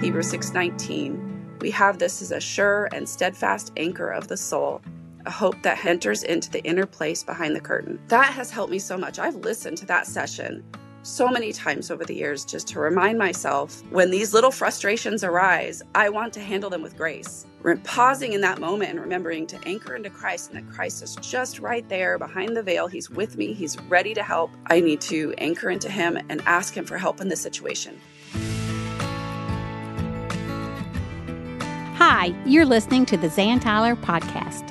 Hebrews 6:19, we have this as a sure and steadfast anchor of the soul, a hope that enters into the inner place behind the curtain. That has helped me so much. I've listened to that session so many times over the years just to remind myself when these little frustrations arise, I want to handle them with grace. Pausing in that moment and remembering to anchor into Christ and that Christ is just right there behind the veil. He's with me, He's ready to help. I need to anchor into Him and ask Him for help in this situation. Hi, you're listening to the Zan Tyler Podcast.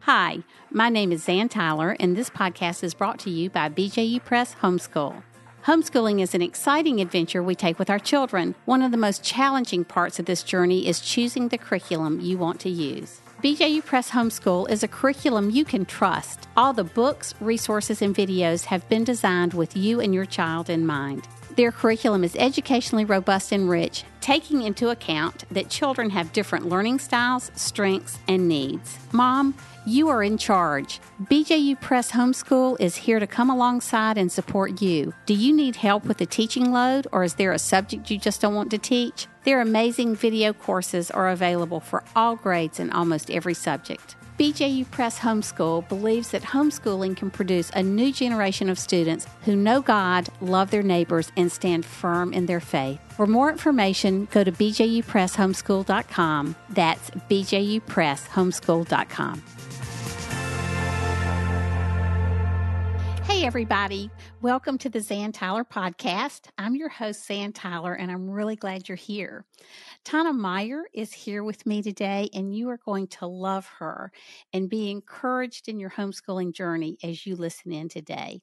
Hi, my name is Zan Tyler, and this podcast is brought to you by BJU Press Homeschool. Homeschooling is an exciting adventure we take with our children. One of the most challenging parts of this journey is choosing the curriculum you want to use. BJU Press Homeschool is a curriculum you can trust. All the books, resources, and videos have been designed with you and your child in mind. Their curriculum is educationally robust and rich, taking into account that children have different learning styles, strengths, and needs. Mom, you are in charge. BJU Press Homeschool is here to come alongside and support you. Do you need help with the teaching load, or is there a subject you just don't want to teach? Their amazing video courses are available for all grades and almost every subject. BJU Press Homeschool believes that homeschooling can produce a new generation of students who know God, love their neighbors, and stand firm in their faith. For more information, go to bjupresshomeschool.com. That's bjupresshomeschool.com. Hey, everybody. Welcome to the Zan Tyler podcast. I'm your host, Zan Tyler, and I'm really glad you're here. Tauna Meyer is here with me today, and you are going to love her and be encouraged in your homeschooling journey as you listen in today.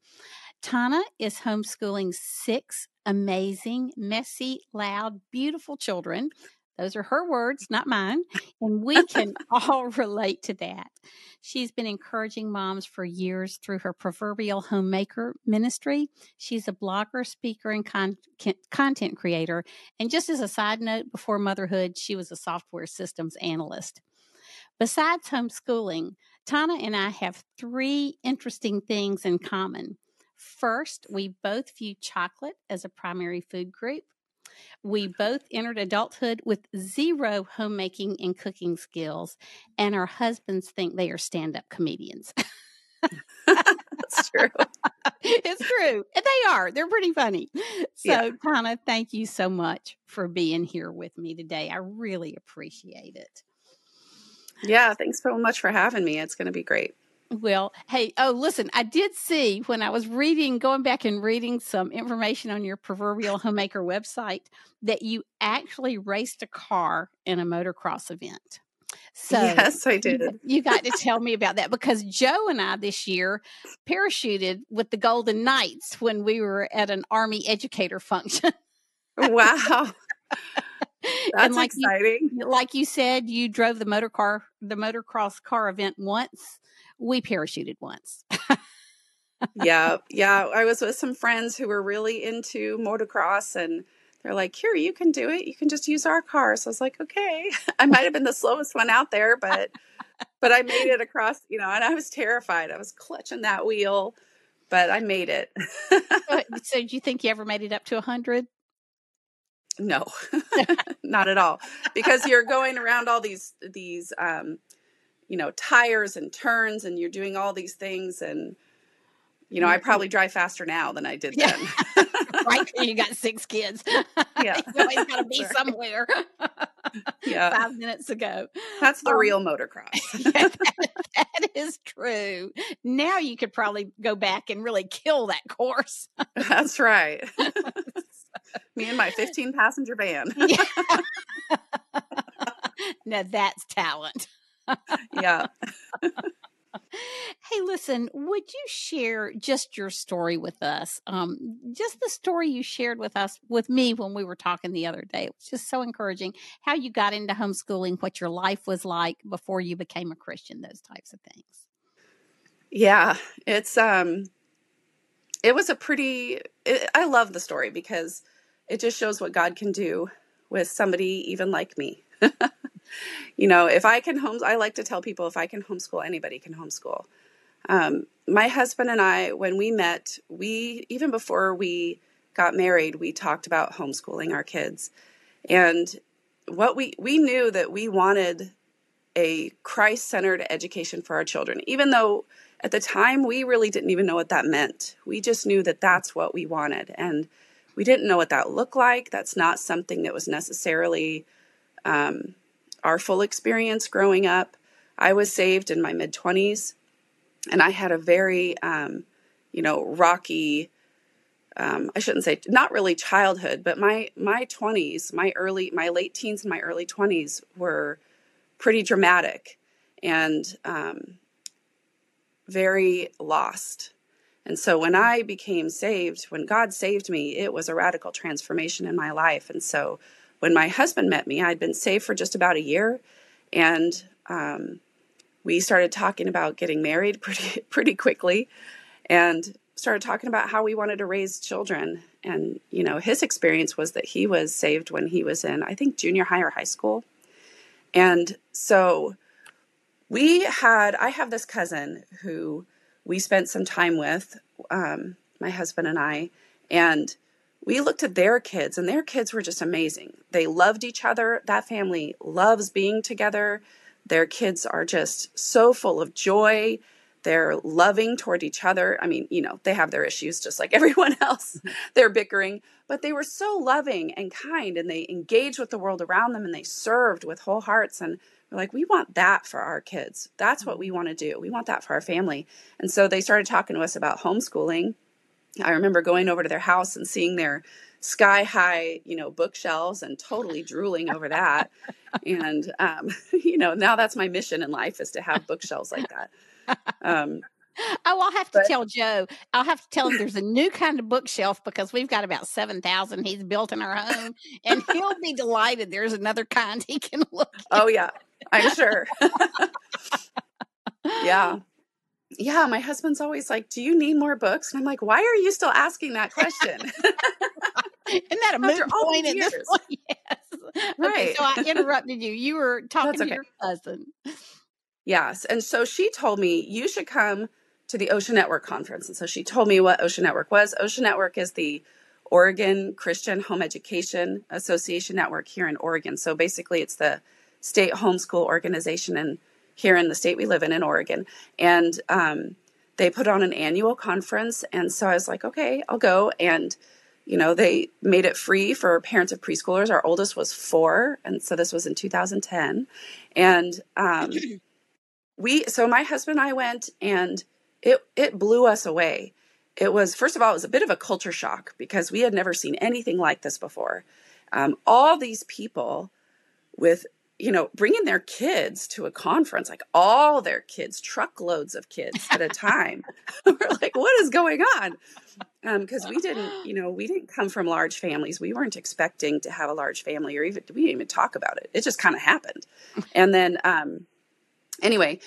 Tauna is homeschooling six amazing, messy, loud, beautiful children those are her words, not mine. And we can all relate to that. She's been encouraging moms for years through her proverbial homemaker ministry. She's a blogger, speaker, and con- content creator. And just as a side note, before motherhood, she was a software systems analyst. Besides homeschooling, Tauna and I have three interesting things in common. First, we both view chocolate as a primary food group. We both entered adulthood with zero homemaking and cooking skills, and our husbands think they are stand up comedians. That's true. it's true. They are. They're pretty funny. So, yeah. Tauna, thank you so much for being here with me today. I really appreciate it. Yeah, thanks so much for having me. It's going to be great. Well, hey, oh, listen, I did see when I was reading, going back and reading some information on your proverbial homemaker website, that you actually raced a car in a motocross event. So yes, I did. You, you got to tell me about that because Joe and I this year parachuted with the Golden Knights when we were at an Army educator function. wow. That's like exciting. You, like you said, you drove the motor car, the motocross car event once we parachuted once. yeah, yeah. I was with some friends who were really into motocross and they're like, here, you can do it. You can just use our car. So I was like, okay. I might have been the slowest one out there, but but I made it across, you know, and I was terrified. I was clutching that wheel, but I made it. so do you think you ever made it up to a hundred? No, not at all. Because you're going around all these these um, you know tires and turns and you're doing all these things and you know, I probably drive faster now than I did then. right. You got six kids. Yeah. you always got to be right. somewhere. yeah. Five minutes ago. That's the um, real motocross. yeah, that, that is true. Now you could probably go back and really kill that course. That's right. Me and my 15 passenger van. now that's talent yeah. hey, listen, would you share just your story with us? Um, just the story you shared with us, with me when we were talking the other day. It was just so encouraging how you got into homeschooling, what your life was like before you became a Christian, those types of things. Yeah, it's, um, it was a pretty, it, I love the story because it just shows what God can do with somebody even like me. you know, if I can homes, I like to tell people if I can homeschool, anybody can homeschool. Um, my husband and I, when we met, we even before we got married, we talked about homeschooling our kids. And what we we knew that we wanted a Christ-centered education for our children, even though at the time we really didn't even know what that meant. We just knew that that's what we wanted and we didn't know what that looked like. That's not something that was necessarily um, our full experience growing up. I was saved in my mid 20s and I had a very, um, you know, rocky um, I shouldn't say not really childhood, but my my 20s, my early, my late teens and my early 20s were pretty dramatic and um, very lost. And so when I became saved, when God saved me, it was a radical transformation in my life. And so when my husband met me, I'd been saved for just about a year, and um, we started talking about getting married pretty pretty quickly. And started talking about how we wanted to raise children. And, you know, his experience was that he was saved when he was in, I think, junior high or high school. And so we had, I have this cousin who we spent some time with, um, my husband and I, and we looked at their kids, and their kids were just amazing. They loved each other. That family loves being together. Their kids are just so full of joy they're loving toward each other. I mean, you know, they have their issues just like everyone else. They're bickering, but they were so loving and kind and they engaged with the world around them and they served with whole hearts. And we're like, we want that for our kids. That's what we mm-hmm. want to do. We want that for our family. And so they started talking to us about homeschooling. I remember going over to their house and seeing their sky high, you know, bookshelves and totally drooling over that. and, um, you know, now that's my mission in life is to have bookshelves like that. Um, Oh, I'll have to but, tell Joe. I'll have to tell him there's a new kind of bookshelf because we've got about seven thousand he's built in our home, and he'll be delighted. There's another kind he can look. Oh yeah, I'm sure. yeah, yeah. My husband's always like, "Do you need more books?" And I'm like, "Why are you still asking that question?" Isn't that a moot point at this point? Yes. Right. Okay, so I interrupted you. You were talking to your cousin. Yes. And so she told me, you should come to the Ocean Network conference. And so she told me what Ocean Network was. Ocean Network is the Oregon Christian Home Education Association Network here in Oregon. So basically, it's the state homeschool organization and here in the state we live in in Oregon. And um, they put on an annual conference. And so I was like, okay, I'll go. And, you know, they made it free for parents of preschoolers. Our oldest was four. And so this was in 2010. And um, we so my husband and I went and it it blew us away. It was first of all it was a bit of a culture shock because we had never seen anything like this before. Um, all these people with you know bringing their kids to a conference like all their kids truckloads of kids at a time. We're like what is going on? Because um, we didn't you know we didn't come from large families. We weren't expecting to have a large family or even we didn't even talk about it. It just kind of happened. And then um, anyway,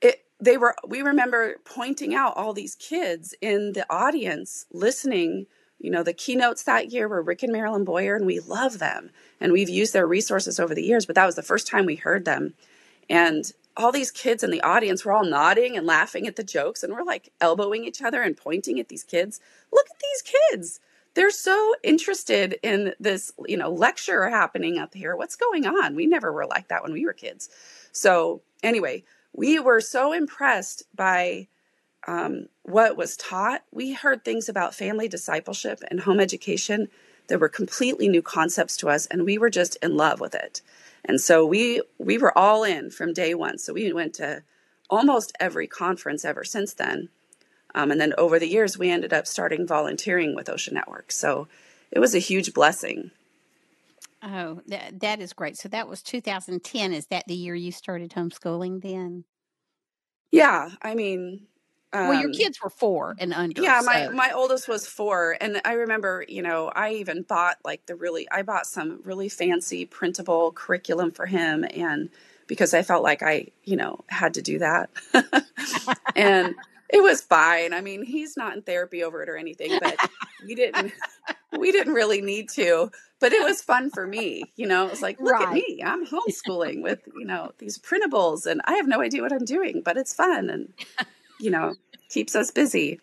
it they were we remember pointing out all these kids in the audience listening you know the keynotes that year were rick and marilyn boyer and we love them. And we've used their resources over the years but that was the first time we heard them. And all these kids in the audience were all nodding and laughing at the jokes and we're like elbowing each other and pointing at these kids. Look at these kids. They're so interested in this you know lecture happening up here. What's going on? We never were like that when we were kids. So anyway, we were so impressed by um, what was taught. We heard things about family discipleship and home education that were completely new concepts to us, and we were just in love with it. And so we we were all in from day one. So we went to almost every conference ever since then. Um, and then over the years, we ended up starting volunteering with Ocean Network. So it was a huge blessing. Oh, that, that is great. So that was 2010. Is that the year you started homeschooling then? Yeah. I mean, um, well, your kids were four and under. Yeah, my so. my oldest was four, and I remember, you know, I even bought like the really, I bought some really fancy printable curriculum for him, and because I felt like I, you know, had to do that, and it was fine. I mean, he's not in therapy over it or anything, but we didn't we didn't really need to. But it was fun for me, you know. It was like, look right. at me, I'm homeschooling with you know these printables, and I have no idea what I'm doing, but it's fun, and you know, keeps us busy.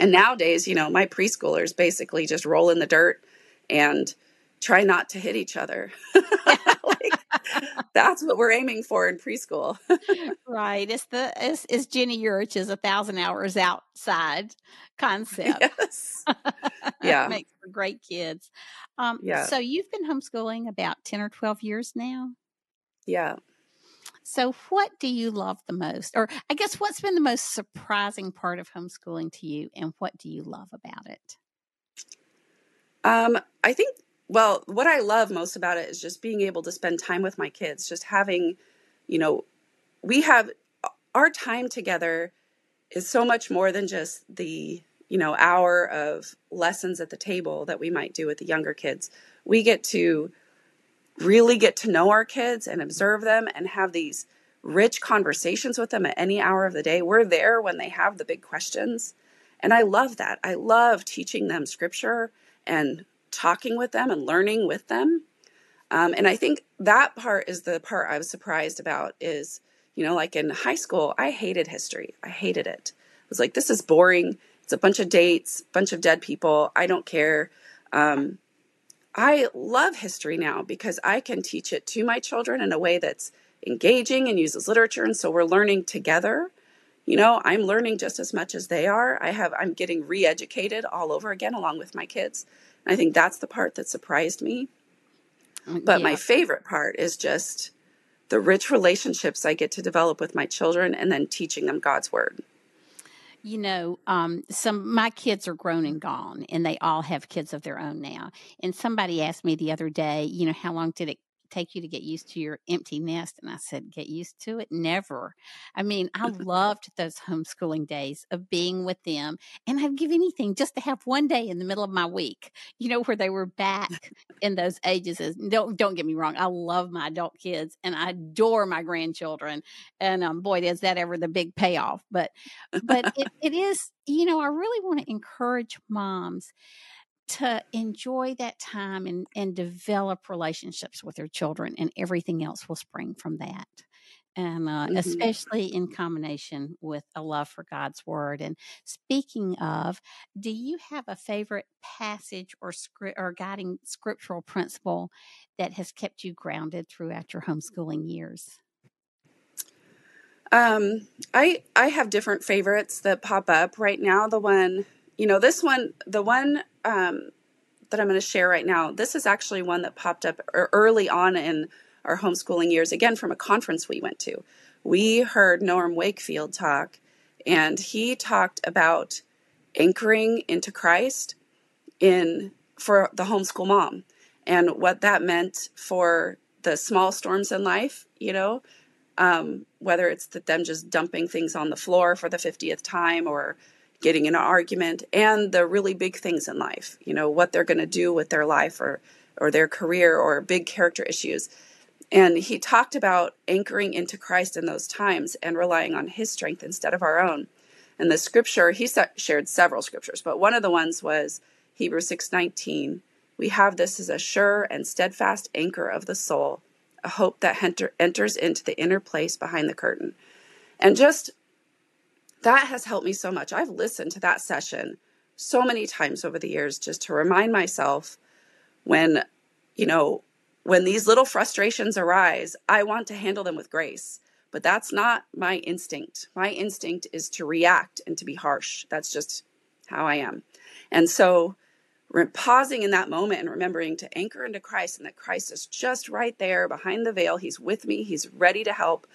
And nowadays, you know, my preschoolers basically just roll in the dirt and try not to hit each other. like, that's what we're aiming for in preschool. right. It's the it's, it's Ginny Yurich's a thousand hours outside concept. Yes. Yeah. Makes for great kids. Um, Yeah. so you've been homeschooling about 10 or 12 years now. Yeah. So what do you love the most? Or I guess what's been the most surprising part of homeschooling to you and what do you love about it? Um, I think, well, what I love most about it is just being able to spend time with my kids, just having, you know, we have our time together is so much more than just the, you know, hour of lessons at the table that we might do with the younger kids. We get to really get to know our kids and observe them and have these rich conversations with them at any hour of the day. We're there when they have the big questions. And I love that. I love teaching them scripture and talking with them and learning with them. Um, and I think that part is the part I was surprised about is, you know, like in high school, I hated history. I hated it. I was like, this is boring. It's a bunch of dates, bunch of dead people. I don't care. Um, I love history now because I can teach it to my children in a way that's engaging and uses literature. And so we're learning together. You know, I'm learning just as much as they are. I have I'm getting re-educated all over again along with my kids. And I think that's the part that surprised me. Mm, But my favorite part is just the rich relationships I get to develop with my children and then teaching them God's word. You know, um, some my kids are grown and gone, and they all have kids of their own now. And somebody asked me the other day, you know, how long did it take you to get used to your empty nest? And I said, get used to it? Never. I mean, I loved those homeschooling days of being with them, and I'd give anything just to have one day in the middle of my week, you know, where they were back in those ages. Don't don't get me wrong, I love my adult kids, and I adore my grandchildren, and um, boy, is that ever the big payoff. But but it, it is you know i really want to encourage moms to enjoy that time and, and develop relationships with their children and everything else will spring from that and uh, Mhm. especially in combination with a love for god's word and speaking of do you have a favorite passage or script or guiding scriptural principle that has kept you grounded throughout your homeschooling years Um, I I have different favorites that pop up right now. The one, you know, this one, the one um, that I'm going to share right now. This is actually one that popped up early on in our homeschooling years. Again, from a conference we went to, we heard Norm Wakefield talk, and he talked about anchoring into Christ in for the homeschool mom and what that meant for the small storms in life. You know, um, whether it's that them just dumping things on the floor for the 50th time or getting in an argument and the really big things in life you know what they're going to do with their life or or their career or big character issues. And he talked about anchoring into christ in those times and relying on his strength instead of our own. And the scripture he shared several scriptures but one of the ones was hebrews 6.19 we have this as a sure and steadfast anchor of the soul a hope that enter, enters into the inner place behind the curtain. And just that has helped me so much. I've listened to that session so many times over the years just to remind myself when, you know, when these little frustrations arise, I want to handle them with grace. But that's not my instinct. My instinct is to react and to be harsh. That's just how I am. And so, pausing in that moment and remembering to anchor into Christ and that Christ is just right there behind the veil. He's with me, He's ready to help.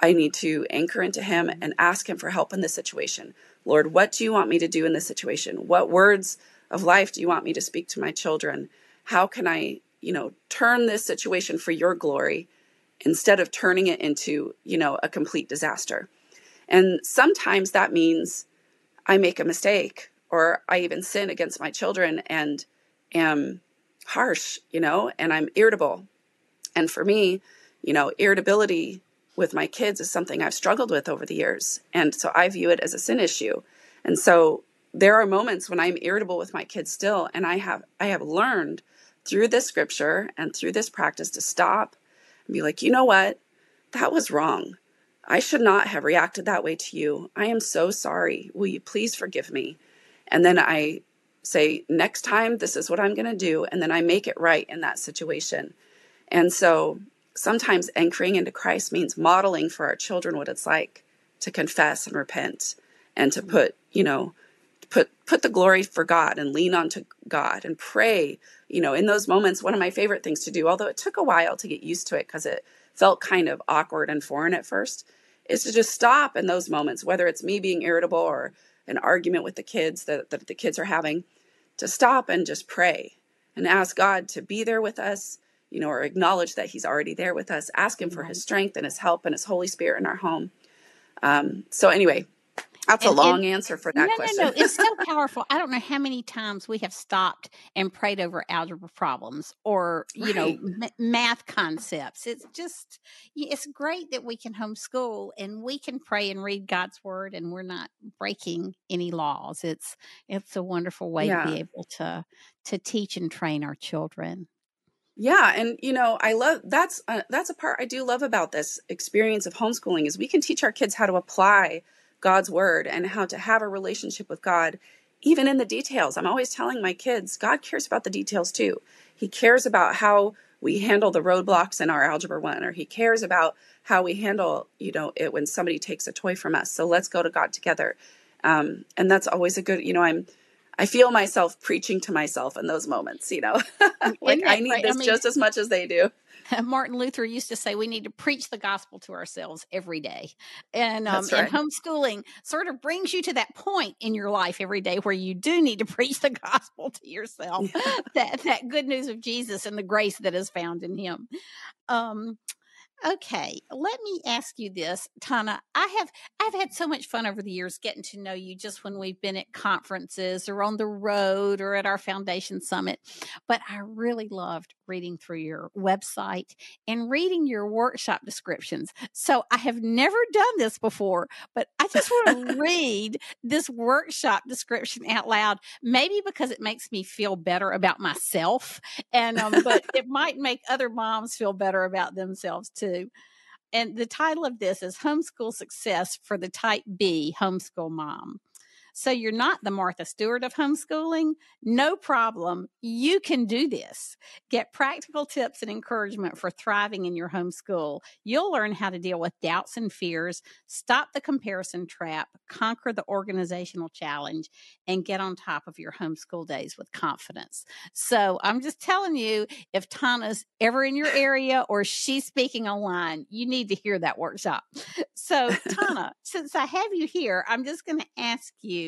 I need to anchor into Him and ask Him for help in this situation. Lord, what do you want me to do in this situation? What words of life do you want me to speak to my children? How can I, you know, turn this situation for your glory instead of turning it into, you know, a complete disaster? And sometimes that means I make a mistake or I even sin against my children and am harsh, you know, and I'm irritable. And for me, you know, irritability with my kids is something I've struggled with over the years. And so I view it as a sin issue. And so there are moments when I'm irritable with my kids still and I have I have learned through this scripture and through this practice to stop and be like, "You know what? That was wrong. I should not have reacted that way to you. I am so sorry. Will you please forgive me?" And then I say, next time, this is what I'm going to do. And then I make it right in that situation. And so sometimes anchoring into Christ means modeling for our children what it's like to confess and repent and to mm-hmm. put, you know, put put the glory for God and lean onto God and pray. You know, in those moments, one of my favorite things to do, although it took a while to get used to it because it felt kind of awkward and foreign at first, is to just stop in those moments, whether it's me being irritable or an argument with the kids that, that the kids are having, to stop and just pray and ask God to be there with us, you know, or acknowledge that He's already there with us, ask Him for His strength and His help and His Holy Spirit in our home. Um, so, anyway, that's and, a long and, answer for that no, question. No, no, it's so powerful. I don't know how many times we have stopped and prayed over algebra problems or, you right. know, m- math concepts. It's just, it's great that we can homeschool and we can pray and read God's word and we're not breaking any laws. It's, it's a wonderful way yeah. to be able to, to teach and train our children. Yeah, and you know, I love that's uh, that's a part I do love about this experience of homeschooling is we can teach our kids how to apply God's word and how to have a relationship with God, even in the details. I'm always telling my kids, God cares about the details too. He cares about how we handle the roadblocks in our algebra one, or he cares about how we handle, you know, it when somebody takes a toy from us. So let's go to God together. Um, and that's always a good, you know, I'm, I feel myself preaching to myself in those moments, you know, like I need right? this I mean, just as much as they do. Martin Luther used to say we need to preach the gospel to ourselves every day. And, um, right. and homeschooling sort of brings you to that point in your life every day where you do need to preach the gospel to yourself, yeah. that, that good news of Jesus and the grace that is found in him. Um, Okay, let me ask you this, Tauna. I have I've had so much fun over the years getting to know you just when we've been at conferences or on the road or at our foundation summit. But I really loved reading through your website and reading your workshop descriptions. So I have never done this before, but I just want to read this workshop description out loud. Maybe because it makes me feel better about myself, and um, but it might make other moms feel better about themselves too too. And the title of this is Homeschool Success for the Type B Homeschool Mom. So you're not the Martha Stewart of homeschooling? No problem. You can do this. Get practical tips and encouragement for thriving in your homeschool. You'll learn how to deal with doubts and fears, stop the comparison trap, conquer the organizational challenge, and get on top of your homeschool days with confidence. So I'm just telling you, if Tauna's ever in your area or she's speaking online, you need to hear that workshop. So, Tauna, since I have you here, I'm just going to ask you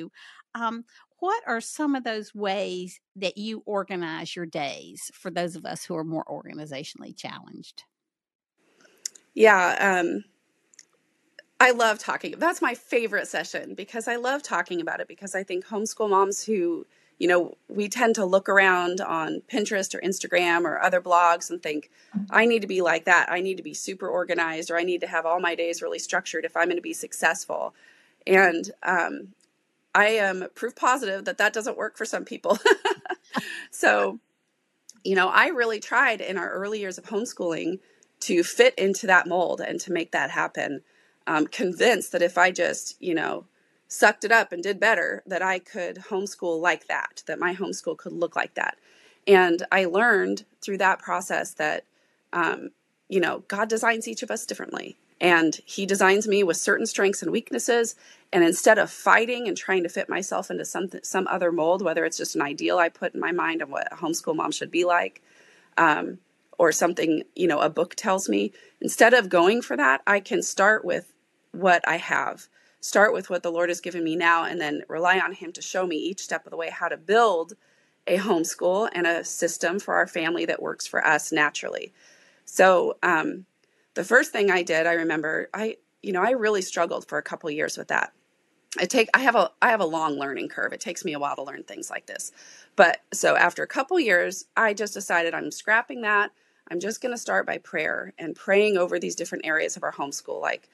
um, what are some of those ways that you organize your days for those of us who are more organizationally challenged? Yeah, um, I love talking. That's my favorite session because I love talking about it because I think homeschool moms who, you know, we tend to look around on Pinterest or Instagram or other blogs and think, I need to be like that. I need to be super organized or I need to have all my days really structured if I'm going to be successful. And um, I am proof positive that that doesn't work for some people. so, you know, I really tried in our early years of homeschooling to fit into that mold and to make that happen. Um, convinced that if I just, you know, sucked it up and did better, that I could homeschool like that, that my homeschool could look like that. And I learned through that process that, um, you know, God designs each of us differently. And He designs me with certain strengths and weaknesses. And instead of fighting and trying to fit myself into some some other mold, whether it's just an ideal I put in my mind of what a homeschool mom should be like, um, or something you know a book tells me, instead of going for that, I can start with what I have, start with what the Lord has given me now, and then rely on Him to show me each step of the way how to build a homeschool and a system for our family that works for us naturally. So um, the first thing I did, I remember, I you know I really struggled for a couple years with that I take I have a I have a long learning curve. It takes me a while to learn things like this. But so after a couple years, I just decided I'm scrapping that. I'm just going to start by prayer and praying over these different areas of our homeschool, like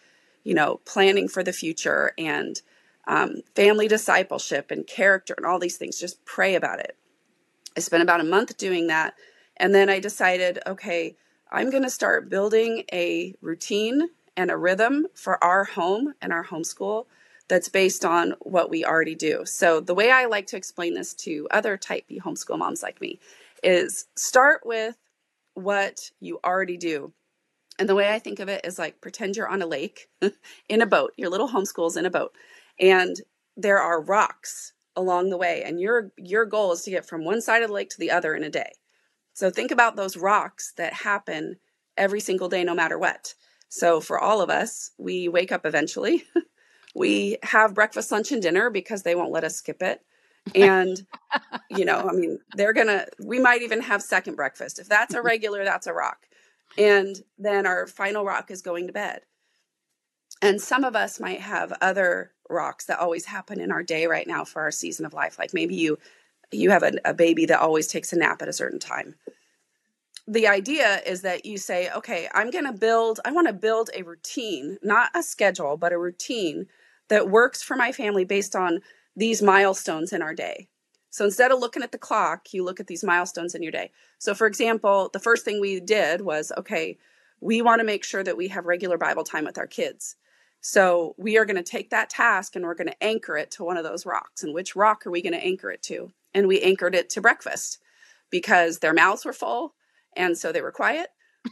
you know, planning for the future and um, family discipleship and character and all these things. Just pray about it. I spent about a month doing that, and then I decided, okay, I'm going to start building a routine and a rhythm for our home and our homeschool that's based on what we already do. So, the way I like to explain this to other type B homeschool moms like me is start with what you already do. And the way I think of it is like pretend you're on a lake in a boat, your little homeschool's in a boat, and there are rocks along the way, and your your goal is to get from one side of the lake to the other in a day. So think about those rocks that happen every single day, no matter what. So for all of us, we wake up eventually. we have breakfast, lunch, and dinner because they won't let us skip it. And, you know, I mean, they're going to, we might even have second breakfast. If that's a regular, that's a rock. And then our final rock is going to bed. And some of us might have other rocks that always happen in our day right now for our season of life. Like maybe you you have a, a baby that always takes a nap at a certain time the idea is that you say, okay, I'm going to build, I want to build a routine, not a schedule, but a routine that works for my family based on these milestones in our day. So instead of looking at the clock, you look at these milestones in your day. So, for example, the first thing we did was okay, we want to make sure that we have regular Bible time with our kids. So, we are going to take that task and we're going to anchor it to one of those rocks. And which rock are we going to anchor it to? And we anchored it to breakfast because their mouths were full and so they were quiet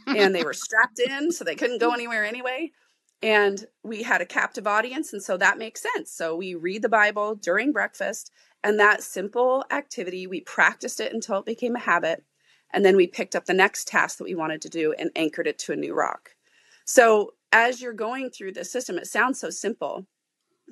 and they were strapped in, so they couldn't go anywhere anyway. And we had a captive audience, and so that makes sense. So we read the Bible during breakfast, and that simple activity, we practiced it until it became a habit. And then we picked up the next task that we wanted to do and anchored it to a new rock. So as you're going through the system, it sounds so simple,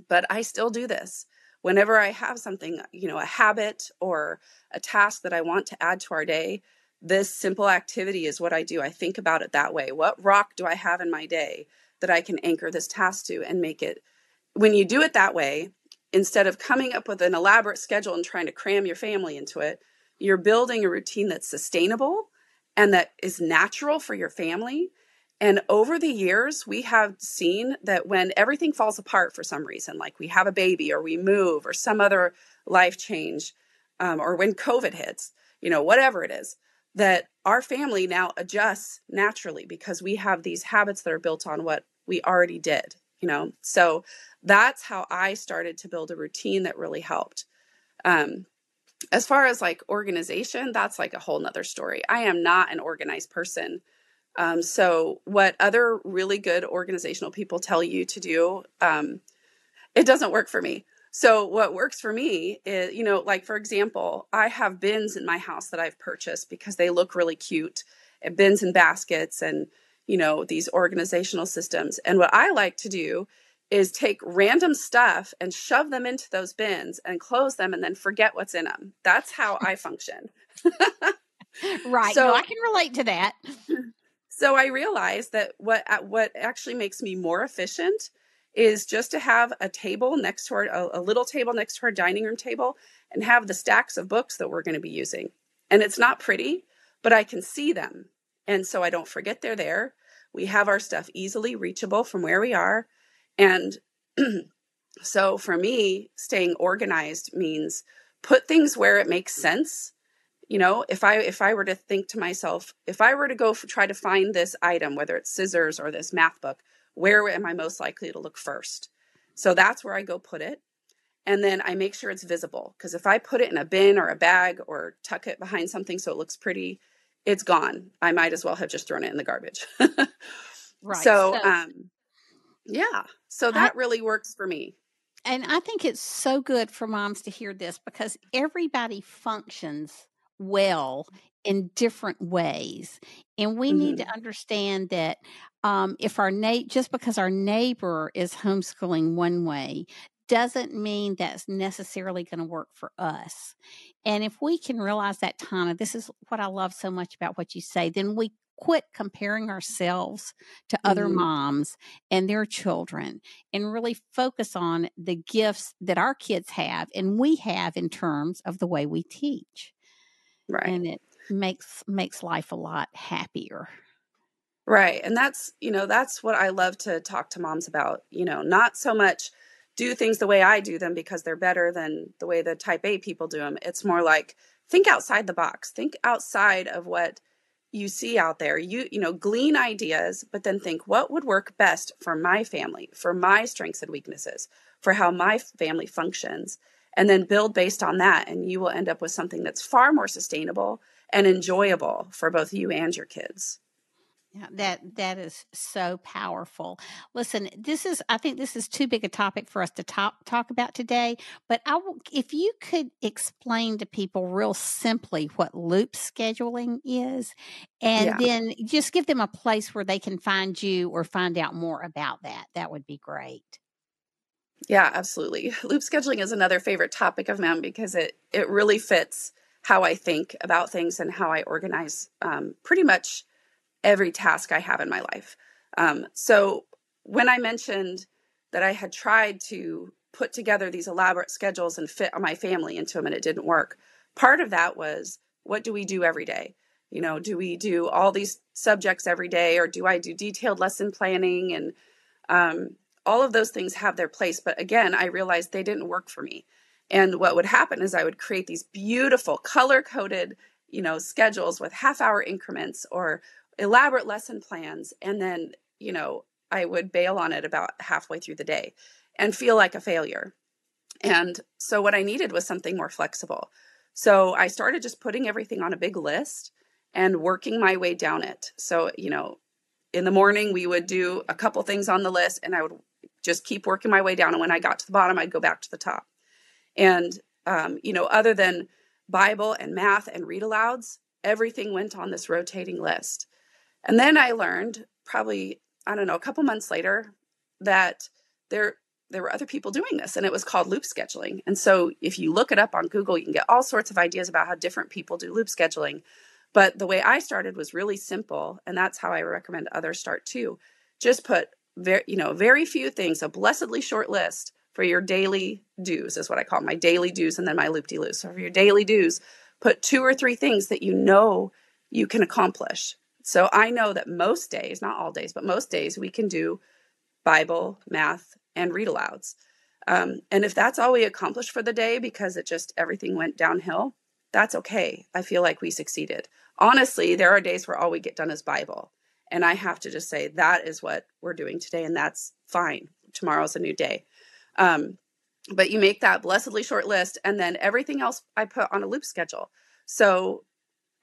but I still do this. Whenever I have something, you know, a habit or a task that I want to add to our day, this simple activity is what I do. I think about it that way. What rock do I have in my day that I can anchor this task to and make it? When you do it that way, instead of coming up with an elaborate schedule and trying to cram your family into it, you're building a routine that's sustainable and that is natural for your family. And over the years, we have seen that when everything falls apart for some reason, like we have a baby or we move or some other life change, um, or when COVID hits, you know, whatever it is, that our family now adjusts naturally because we have these habits that are built on what we already did you know? So that's how i started to build a routine that really helped. Um, as far as like organization that's like a whole nother story. I am not an organized person um, so what other really good organizational people tell you to do um, it doesn't work for me so what works for me is, you know, like for example, I have bins in my house that I've purchased because they look really cute, and bins and baskets and, you know, these organizational systems. And what I like to do is take random stuff and shove them into those bins and close them and then forget what's in them. That's how I function. right. So no, I can relate to that. So I realized that what what actually makes me more efficient is just to have a table next to our a, a little table next to our dining room table and have the stacks of books that we're going to be using. And it's not pretty, but I can see them. And so I don't forget they're there. We have our stuff easily reachable from where we are. And so for me, staying organized means put things where it makes sense. You know, if I if I were to think to myself, if I were to go for, try to find this item, whether it's scissors or this math book, where am I most likely to look first? So that's where I go put it. And then I make sure it's visible because if I put it in a bin or a bag or tuck it behind something so it looks pretty, it's gone. I might as well have just thrown it in the garbage. right. So, so, um, yeah. So that I, really works for me. And I think it's so good for moms to hear this because everybody functions well in different ways. And we mm-hmm. need to mm-hmm. understand that um, if our na- just because our neighbor is homeschooling one way doesn't mean that's necessarily going to work for us. And if we can realize that, Tauna, this is what I love so much about what you say, then we quit comparing ourselves to other mm-hmm. moms and their children and really focus on the gifts that our kids have and we have in terms of the way we teach. Right. And it makes makes life a lot happier. Right. And that's, you know, that's what I love to talk to moms about, you know, not so much do things the way I do them because they're better than the way the type A people do them. It's more like think outside the box. Think outside of what you see out there you you know glean ideas but then think what would work best for my family for my strengths and weaknesses for how my family functions and then build based on that and you will end up with something that's far more sustainable and enjoyable for both you and your kids yeah, that that is so powerful. Listen, this is I think this is too big a topic for us to talk talk about today, but I will, if you could explain to people real simply what loop scheduling is and yeah. then just give them a place where they can find you or find out more about that. That would be great. Yeah, absolutely. Loop scheduling is another favorite topic of mine because it it really fits how I think about things and how I organize um, pretty much every task I have in my life. Um, so when I mentioned that I had tried to put together these elaborate schedules and fit my family into them and it didn't work, part of that was what do we do every day? You know, do we do all these subjects every day or do I do detailed lesson planning? And um, all of those things have their place. But again, I realized they didn't work for me. And what would happen is I would create these beautiful color coded, you know, schedules with half hour increments or elaborate lesson plans and then you know i would bail on it about halfway through the day and feel like a failure and so what i needed was something more flexible so i started just putting everything on a big list and working my way down it so you know in the morning we would do a couple things on the list and i would just keep working my way down and when i got to the bottom i'd go back to the top and um, you know other than bible and math and read alouds everything went on this rotating list and then I learned probably, I don't know, a couple months later that there there were other people doing this and it was called loop scheduling. And so if you look it up on Google, you can get all sorts of ideas about how different people do loop scheduling. But the way I started was really simple, and that's how I recommend others start too. Just put very, you know, very few things, a blessedly short list for your daily do's is what I call my daily do's and then my loop de loos. So for your daily do's, put two or three things that you know you can accomplish. So I know that most days, not all days, but most days we can do Bible, math, and read alouds. Um, and if that's all we accomplish for the day because it just everything went downhill, that's okay. I feel like we succeeded. Honestly, there are days where all we get done is Bible. And I have to just say that is what we're doing today, and that's fine. Tomorrow's a new day. Um, but you make that blessedly short list, and then everything else I put on a loop schedule. So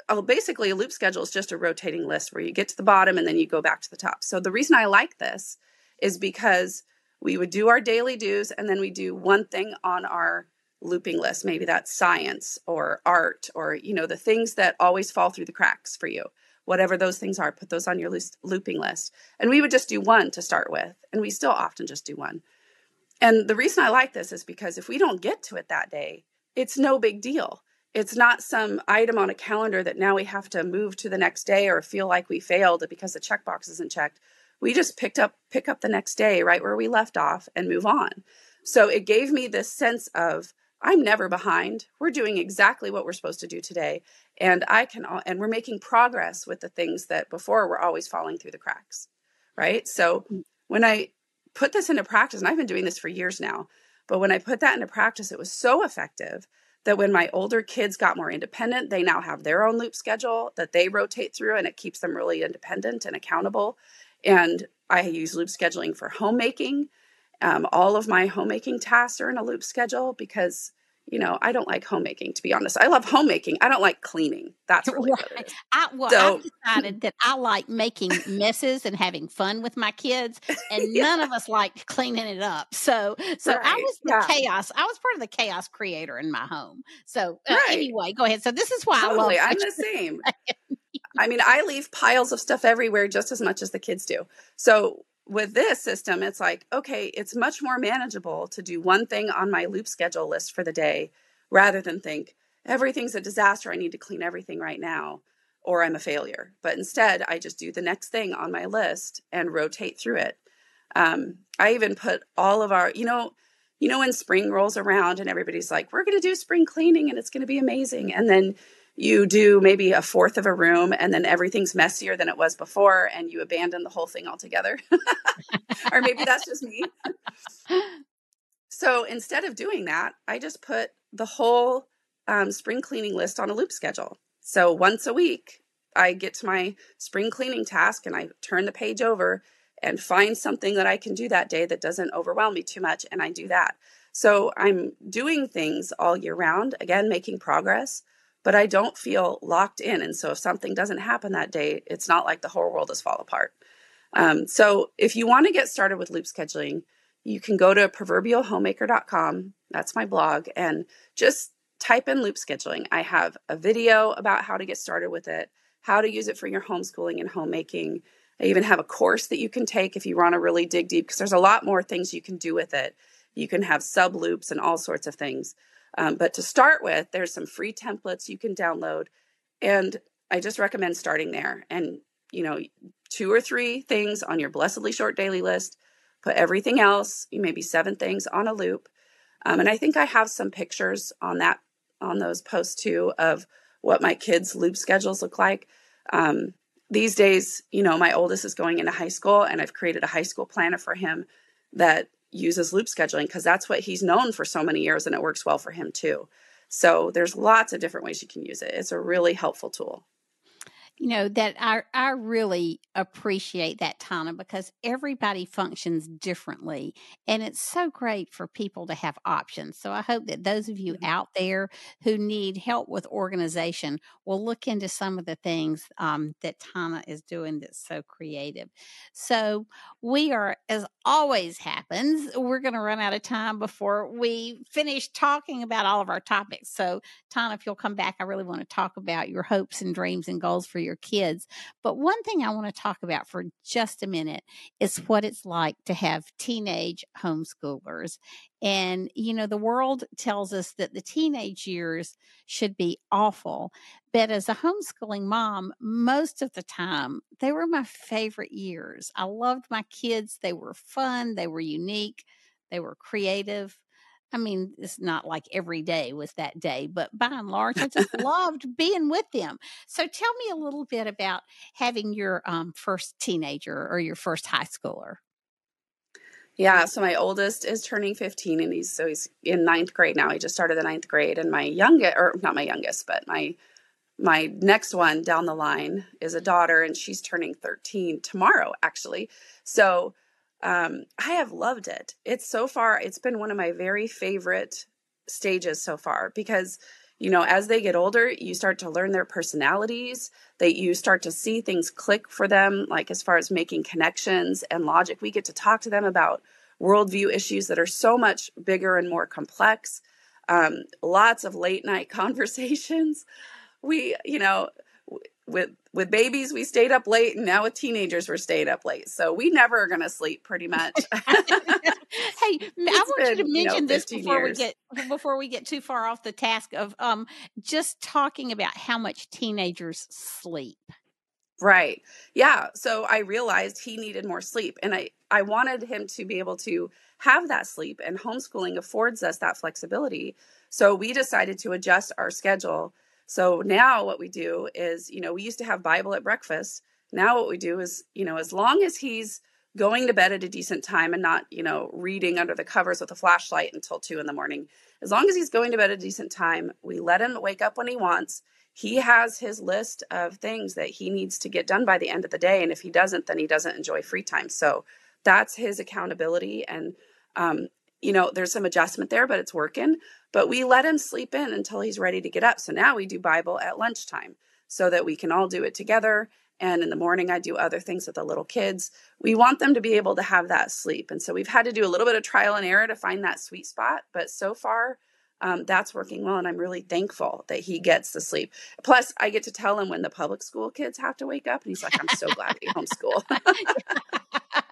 oh, basically a loop schedule is just a rotating list where you get to the bottom and then you go back to the top. So the reason I like this is because we would do our daily do's and then we do one thing on our looping list. Maybe that's science or art or, you know, the things that always fall through the cracks for you. Whatever those things are, put those on your looping list. And we would just do one to start with. And we still often just do one. And the reason I like this is because if we don't get to it that day, it's no big deal it's not some item on a calendar that now we have to move to the next day or feel like we failed because the checkbox isn't checked. We just picked up pick up the next day right where we left off and move on. So it gave me this sense of I'm never behind. We're doing exactly what we're supposed to do today and I can and we're making progress with the things that before were always falling through the cracks. Right? So mm. when I put this into practice and I've been doing this for years now, but when I put that into practice it was so effective that when my older kids got more independent, they now have their own loop schedule that they rotate through and it keeps them really independent and accountable. And I use loop scheduling for homemaking. Um, all of my homemaking tasks are in a loop schedule because you know, I don't like homemaking, to be honest. I love homemaking. I don't like cleaning. That's really right. what. I, well, so, I've decided that I like making messes and having fun with my kids, and yeah. none of us like cleaning it up. So, so right. I was the yeah. chaos. I was part of the chaos creator in my home. So, uh, right. anyway, go ahead. So, this is why totally. I love. I'm the same. I mean, I leave piles of stuff everywhere just as much as the kids do. So, with this system, it's like, okay, it's much more manageable to do one thing on my loop schedule list for the day rather than think everything's a disaster. I need to clean everything right now or I'm a failure. But instead, I just do the next thing on my list and rotate through it. Um, I even put all of our, you know, you know, when spring rolls around and everybody's like, we're going to do spring cleaning and it's going to be amazing. And then you do maybe a fourth of a room and then everything's messier than it was before and you abandon the whole thing altogether. or maybe that's just me. so instead of doing that, I just put the whole um, spring cleaning list on a loop schedule. So once a week, I get to my spring cleaning task and I turn the page over and find something that I can do that day that doesn't overwhelm me too much, and I do that. So I'm doing things all year round, again, making progress, but I don't feel locked in. And so if something doesn't happen that day, it's not like the whole world has fall apart. Um, so if you want to get started with loop scheduling, you can go to proverbialhomemaker.com. That's my blog, and just type in loop scheduling. I have a video about how to get started with it, how to use it for your homeschooling and homemaking. I even have a course that you can take if you want to really dig deep because there's a lot more things you can do with it. You can have sub loops and all sorts of things. Um, but to start with, there's some free templates you can download. And I just recommend starting there and, you know, two or three things on your blessedly short daily list, put everything else, maybe seven things on a loop. Um, and I think I have some pictures on that, on those posts too, of what my kids' loop schedules look like. Um, these days, you know, my oldest is going into high school, and I've created a high school planner for him that uses loop scheduling because that's what he's known for so many years and it works well for him too. So there's lots of different ways you can use it. It's a really helpful tool you know that I I really appreciate that Tauna because everybody functions differently and it's so great for people to have options. So I hope that those of you mm-hmm. out there who need help with organization will look into some of the things um, that Tauna is doing that's so creative. So we are, as always happens, we're going to run out of time before we finish talking about all of our topics. So Tauna, if you'll come back, I really want to talk about your hopes and dreams and goals for your your kids. But one thing I want to talk about for just a minute is what it's like to have teenage homeschoolers. And, you know, the world tells us that the teenage years should be awful. But as a homeschooling mom, most of the time, they were my favorite years. I loved my kids. They were fun, they were unique, they were creative. I mean, it's not like every day was that day, but by and large, I just loved being with them. So tell me a little bit about having your um, first teenager or your first high schooler. Yeah, so my oldest is turning 15 and he's so he's in ninth grade now. He just started the ninth grade. And my youngest or not my youngest, but my my next one down the line is a daughter and she's turning 13 tomorrow, actually. So um, I have loved it. It's so far, it's been one of my very favorite stages so far because you know as they get older you start to learn their personalities that you start to see things click for them like as far as making connections and logic. We get to talk to them about worldview issues that are so much bigger and more complex. Um, lots of late night conversations. We you know with with babies we stayed up late and now with teenagers we're stayed up late. So we never are going to sleep pretty much. Hey i want been, you to mention you know, this before years. we get before we get too far off the task of um just talking about how much teenagers sleep. Right. Yeah so i realized he needed more sleep and i i wanted him to be able to have that sleep and homeschooling affords us that flexibility. So we decided to adjust our schedule so now what we do is, you know, we used to have Bible at breakfast. Now what we do is, you know, as long as he's going to bed at a decent time and not, you know, reading under the covers with a flashlight until two in the morning, as long as he's going to bed at a decent time, we let him wake up when he wants. He has his list of things that he needs to get done by the end of the day. And if he doesn't, then he doesn't enjoy free time. So that's his accountability. And um, you know, there's some adjustment there, but it's working. But we let him sleep in until he's ready to get up. So now we do Bible at lunchtime so that we can all do it together. And in the morning, I do other things with the little kids. We want them to be able to have that sleep. And so we've had to do a little bit of trial and error to find that sweet spot. But so far, um, that's working well. And I'm really thankful that he gets the sleep. Plus, I get to tell him when the public school kids have to wake up. And he's like, I'm so glad we homeschool.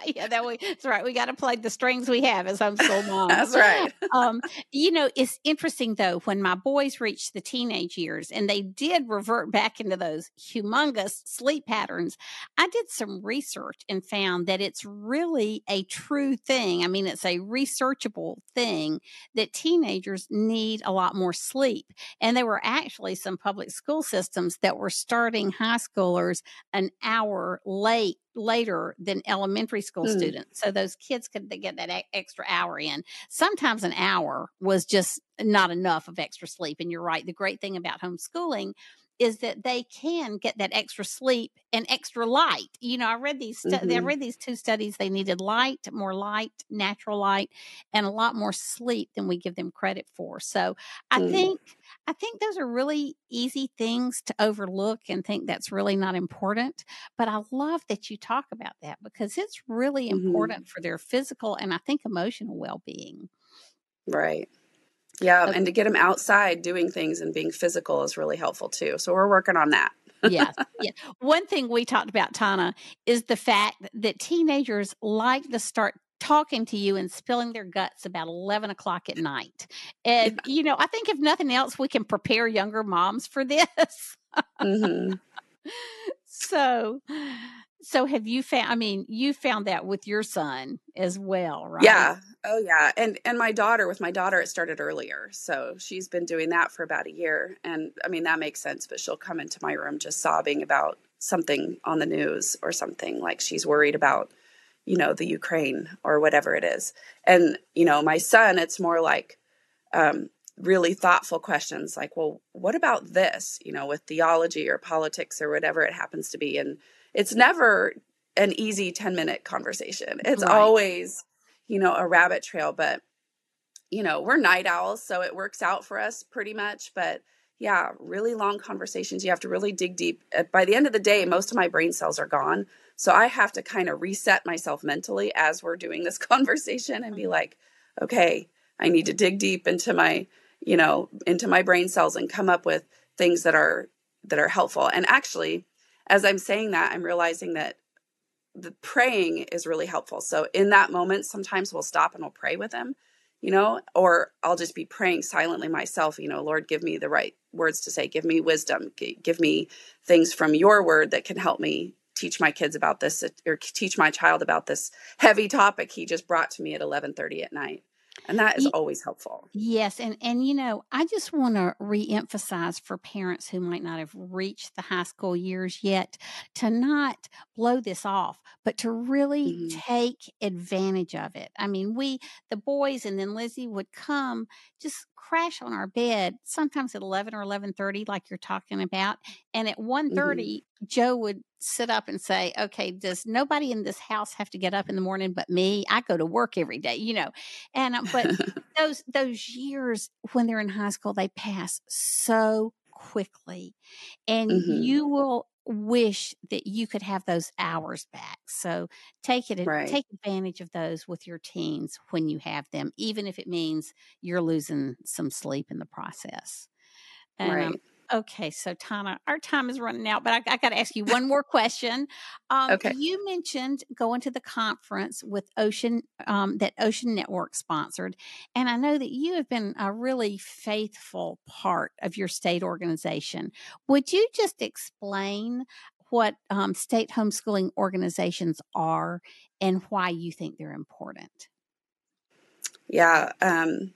yeah, that we, that's right. We got to play the strings we have as homeschool moms. that's right. um, you know, it's interesting though, when my boys reached the teenage years and they did revert back into those humongous sleep patterns, I did some research and found that it's really a true thing. I mean, it's a researchable thing that teenagers need a lot more sleep. And there were actually some public school systems that were starting high schoolers an hour late later than elementary school mm. students. So those kids could get that extra hour in. Sometimes an hour was just not enough of extra sleep. And you're right. The great thing about homeschooling is that they can get that extra sleep and extra light. You know, I read these stu- mm-hmm. I read these two studies. They needed light, more light, natural light, and a lot more sleep than we give them credit for. So I mm. think I think those are really easy things to overlook and think that's really not important. But I love that you talk about that because it's really mm-hmm. important for their physical and I think emotional well being. Right. Yeah, okay. and to get them outside doing things and being physical is really helpful too. So we're working on that. yes. Yeah. One thing we talked about, Tauna, is the fact that teenagers like to start talking to you and spilling their guts about 11 o'clock at night. And, yeah. you know, I think if nothing else, we can prepare younger moms for this. Mm-hmm. so, so have you found, I mean, you found that with your son as well, right? Yeah. Oh yeah. And and my daughter with my daughter it started earlier. So she's been doing that for about a year and I mean that makes sense, but she'll come into my room just sobbing about something on the news or something like she's worried about you know the Ukraine or whatever it is. And you know, my son it's more like um really thoughtful questions like, well, what about this, you know, with theology or politics or whatever it happens to be and it's never an easy 10 minute conversation. It's right. always you know, a rabbit trail, but you know, we're night owls, so it works out for us pretty much, but yeah, really long conversations. You have to really dig deep. By the end of the day, most of my brain cells are gone. So I have to kind of reset myself mentally as we're doing this conversation and be mm-hmm. like, okay, I need to dig deep into my, you know, into my brain cells and come up with things that are that are helpful. And actually, as I'm saying that, I'm realizing that the praying is really helpful. So in that moment, sometimes we'll stop and we'll pray with him, you know, or I'll just be praying silently myself, you know, Lord, give me the right words to say, give me wisdom, give me things from your word that can help me teach my kids about this or teach my child about this heavy topic he just brought to me at 11:30 at night and that is always helpful yes and and you know i just want to reemphasize for parents who might not have reached the high school years yet to not blow this off but to really mm-hmm. take advantage of it i mean we the boys and then lizzie would come just crash on our bed sometimes at 11 or 11.30 like you're talking about and at 1.30 mm-hmm. Joe would sit up and say okay does nobody in this house have to get up in the morning but me i go to work every day you know and uh, but those those years when they're in high school they pass so quickly and mm-hmm. you will wish that you could have those hours back. So take it right. take advantage of those with your teens when you have them, even if it means you're losing some sleep in the process. Um, right. Okay, so Tauna, our time is running out, but I, I got to ask you one more question. Um, okay. You mentioned going to the conference with Ocean um, that Ocean Network sponsored, and I know that you have been a really faithful part of your state organization. Would you just explain what um, state homeschooling organizations are and why you think they're important? Yeah, um,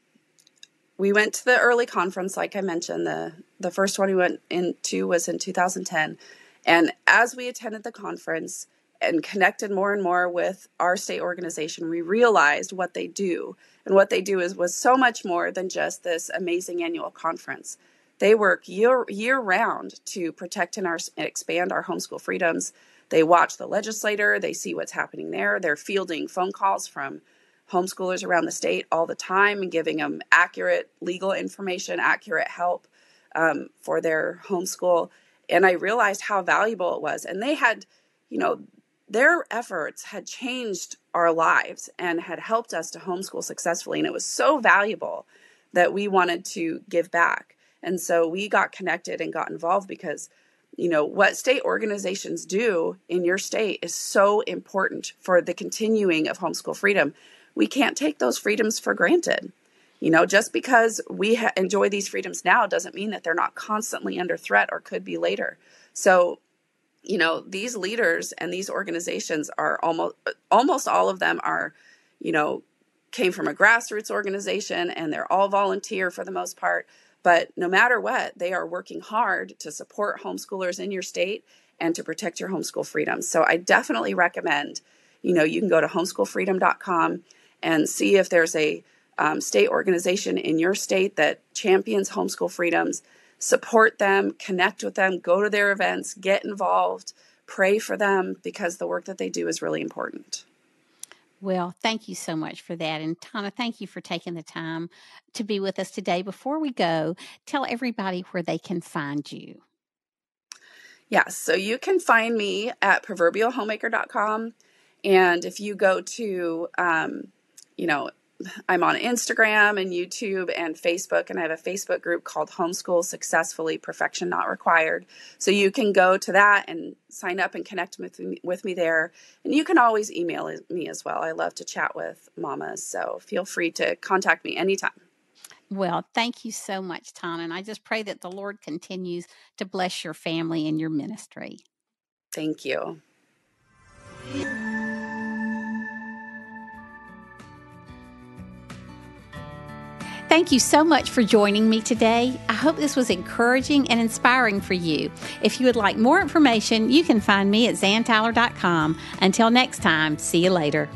we went to the early conference, like I mentioned. The the first one we went into was in 2010, and as we attended the conference and connected more and more with our state organization, we realized what they do, and what they do is was so much more than just this amazing annual conference. They work year year round to protect and, our, and expand our homeschool freedoms. They watch the legislator, they see what's happening there. They're fielding phone calls from homeschoolers around the state all the time and giving them accurate legal information, accurate help um, for their homeschool. And I realized how valuable it was. And they had, you know, their efforts had changed our lives and had helped us to homeschool successfully. And it was so valuable that we wanted to give back. And so we got connected and got involved because, you know, what state organizations do in your state is so important for the continuing of homeschool freedom we can't take those freedoms for granted. You know, just because we ha- enjoy these freedoms now doesn't mean that they're not constantly under threat or could be later. So, you know, these leaders and these organizations are almost almost all of them are, you know, came from a grassroots organization and they're all volunteer for the most part. But no matter what, they are working hard to support homeschoolers in your state and to protect your homeschool freedoms. So I definitely recommend, you know, you can go to homeschoolfreedom.com and see if there's a um, state organization in your state that champions homeschool freedoms. support them, connect with them, go to their events, get involved, pray for them because the work that they do is really important. Well, thank you so much for that. And Tauna, thank you for taking the time to be with us today. Before we go, tell everybody where they can find you. Yeah, so you can find me at proverbialhomemaker.com. And if you go to, um, you know, I'm on Instagram and YouTube and Facebook, and I have a Facebook group called Homeschool Successfully Perfection Not Required. So you can go to that and sign up and connect with me, with me there. And you can always email me as well. I love to chat with mamas, so feel free to contact me anytime. Well, thank you so much, Tauna. And I just pray that the Lord continues to bless your family and your ministry. Thank you. Thank you so much for joining me today. I hope this was encouraging and inspiring for you. If you would like more information, you can find me at zantyler.com. Until next time, see you later.